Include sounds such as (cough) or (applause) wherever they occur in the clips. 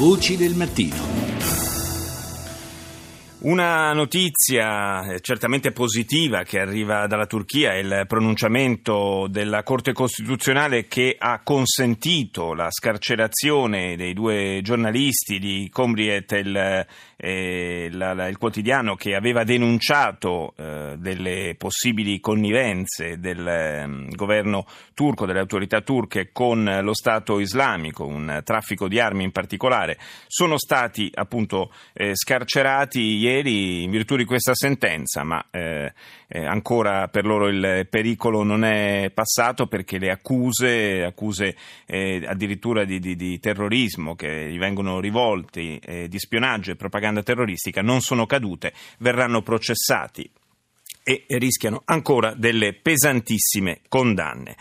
Voci del mattino. Una notizia eh, certamente positiva che arriva dalla Turchia è il pronunciamento della Corte Costituzionale che ha consentito la scarcerazione dei due giornalisti di Comriet, il, eh, la, la, il quotidiano che aveva denunciato eh, delle possibili connivenze del eh, governo turco, delle autorità turche con lo Stato islamico, un traffico di armi in particolare. Sono stati appunto eh, scarcerati ieri in virtù di questa sentenza, ma eh, eh, ancora per loro il pericolo non è passato perché le accuse, accuse addirittura di, di, di, terrorismo che gli vengono rivolti, eh, di spionaggio e propaganda terroristica non sono cadute, verranno processati e rischiano ancora delle pesantissime condanne.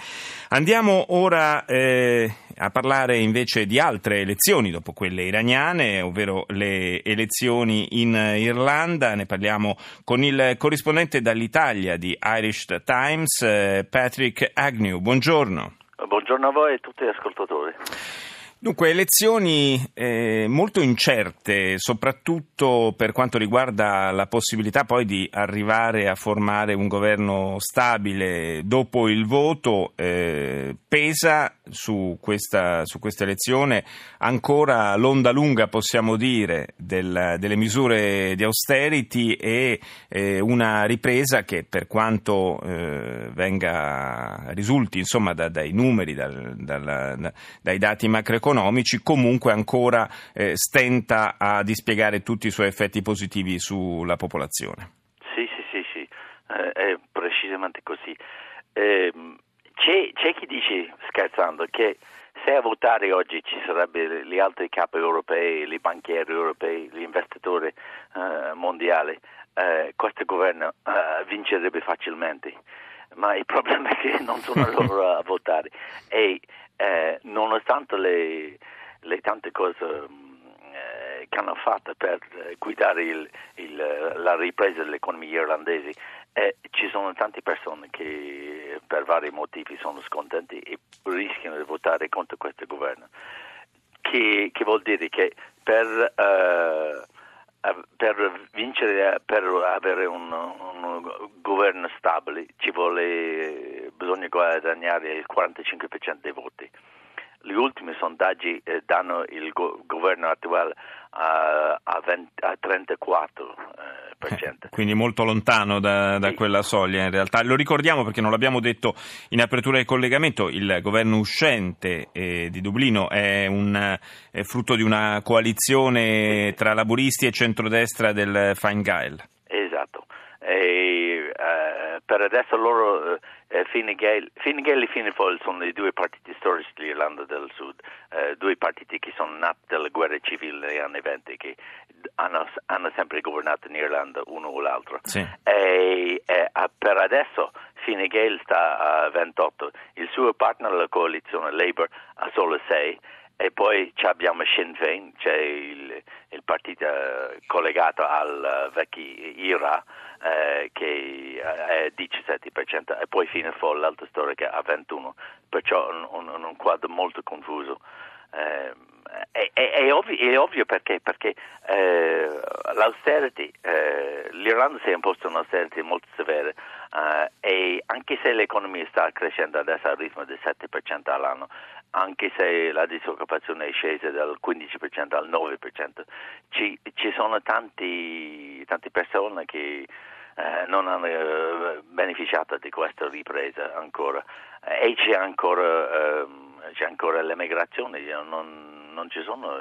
Andiamo ora eh, a parlare invece di altre elezioni dopo quelle iraniane, ovvero le elezioni in Irlanda. Ne parliamo con il corrispondente dall'Italia di Irish Times, eh, Patrick Agnew. Buongiorno. Buongiorno a voi e a tutti gli ascoltatori. Dunque, elezioni eh, molto incerte, soprattutto per quanto riguarda la possibilità poi di arrivare a formare un governo stabile dopo il voto. Eh, pesa su questa, su questa, elezione ancora l'onda lunga, possiamo dire, del, delle misure di austerity e eh, una ripresa che per quanto eh, venga, risulti insomma, da, dai numeri, dal, dal, dai dati macroeconomici, economici comunque ancora eh, stenta a dispiegare tutti i suoi effetti positivi sulla popolazione. Sì, sì, sì, sì. Eh, è precisamente così. Eh, c'è, c'è, chi dice, scherzando, che se a votare oggi ci sarebbero gli altri capi europei, i banchieri europei, gli investitori eh, mondiali, eh, questo governo eh, vincerebbe facilmente. Ma il problema è che non sono (laughs) loro a votare. E eh, nonostante le, le, tante cose mm, eh, che hanno fatto per guidare il, il, la ripresa dell'economia irlandese, eh, ci sono tante persone che per vari motivi sono scontenti e rischiano di votare contro questo governo, che, che vuol dire che per eh, per vincere, per avere un, un, governo stabile vuole, bisogna guadagnare il 45% dei voti. Gli ultimi sondaggi eh, danno il go- governo attuale a, a, 20, a 34%. Eh, quindi molto lontano da, da sì. quella soglia in realtà. Lo ricordiamo perché non l'abbiamo detto in apertura del collegamento, il governo uscente eh, di Dublino è, un, è frutto di una coalizione tra laburisti e centrodestra del Fine Gael. Esatto. E, uh, per adesso loro eh, Fine Gael, e Fine Foil sono i due partiti storici dell'Irlanda del Sud, eh, due partiti che sono nati dalla guerra civile negli anni venti, che hanno, hanno, sempre governato in Irlanda uno o l'altro. Sì. E, e, per adesso Fine Gael sta a 28, il suo partner, la coalizione Labour, ha solo 6 e poi abbiamo Sinn Féin, cioè il, partito collegato al vecchio IRA, eh, che è 17% e poi fino a l'altra storica a 21%, perciò un, un, un quadro molto confuso. Eh, è, è, è, ovvio, è, ovvio, perché, perché eh, l'austerity, eh, l'Irlanda si è imposta un'austerity molto severa eh, anche se l'economia sta crescendo adesso al ritmo del 7% all'anno, anche se la disoccupazione è scesa dal 15% al 9%, ci, ci sono tanti, tante persone che eh, non hanno eh, beneficiato di questa ripresa ancora. E c'è ancora, ehm, c'è ancora l'emigrazione, non, non ci sono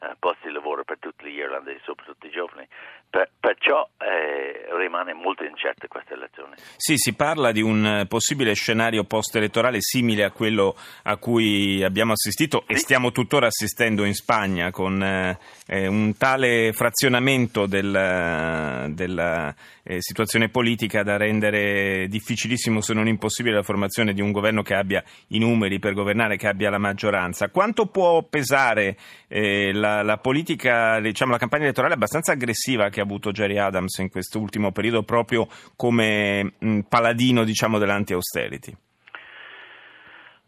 eh, eh, posti di lavoro per tutti gli irlandesi, soprattutto i giovani. Per, perciò eh, rimane molto incerta questa elezione. Sì, si parla di un possibile scenario post-elettorale simile a quello a cui abbiamo assistito sì. e stiamo tuttora assistendo in Spagna, con eh, un tale frazionamento del, della eh, situazione politica da rendere difficilissimo, se non impossibile, la formazione di un governo che abbia i numeri per governare, che abbia la maggioranza. Quanto può pesare eh, la la, la, politica, diciamo, la campagna elettorale abbastanza aggressiva che ha avuto Jerry Adams in questo ultimo periodo proprio come mh, paladino diciamo, dell'anti-austerity?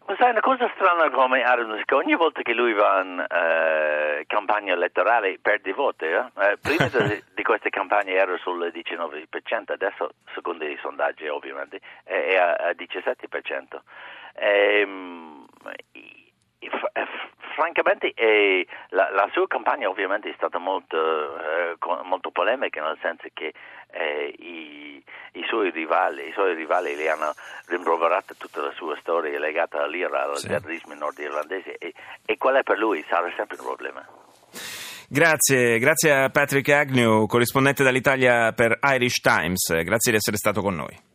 Ma sai, una cosa strana come Adams, che ogni volta che lui va in uh, campagna campagna elettorale perdi voti. Eh? Eh, prima di, (laughs) di, queste campagne era sul 19%, adesso secondo i sondaggi ovviamente è a, 17%. Ehm, francamente eh, la, la, sua campagna ovviamente è stata molto, eh, molto polemica nel senso che eh, i, i, suoi rivali, i, suoi rivali, le hanno rimproverato tutta la sua storia legata all'Ira, al sì. terrorismo nordirlandese e, e qual è per lui sarà sempre un problema. Grazie, grazie a Patrick Agnew, corrispondente dall'Italia per Irish Times, grazie di essere stato con noi.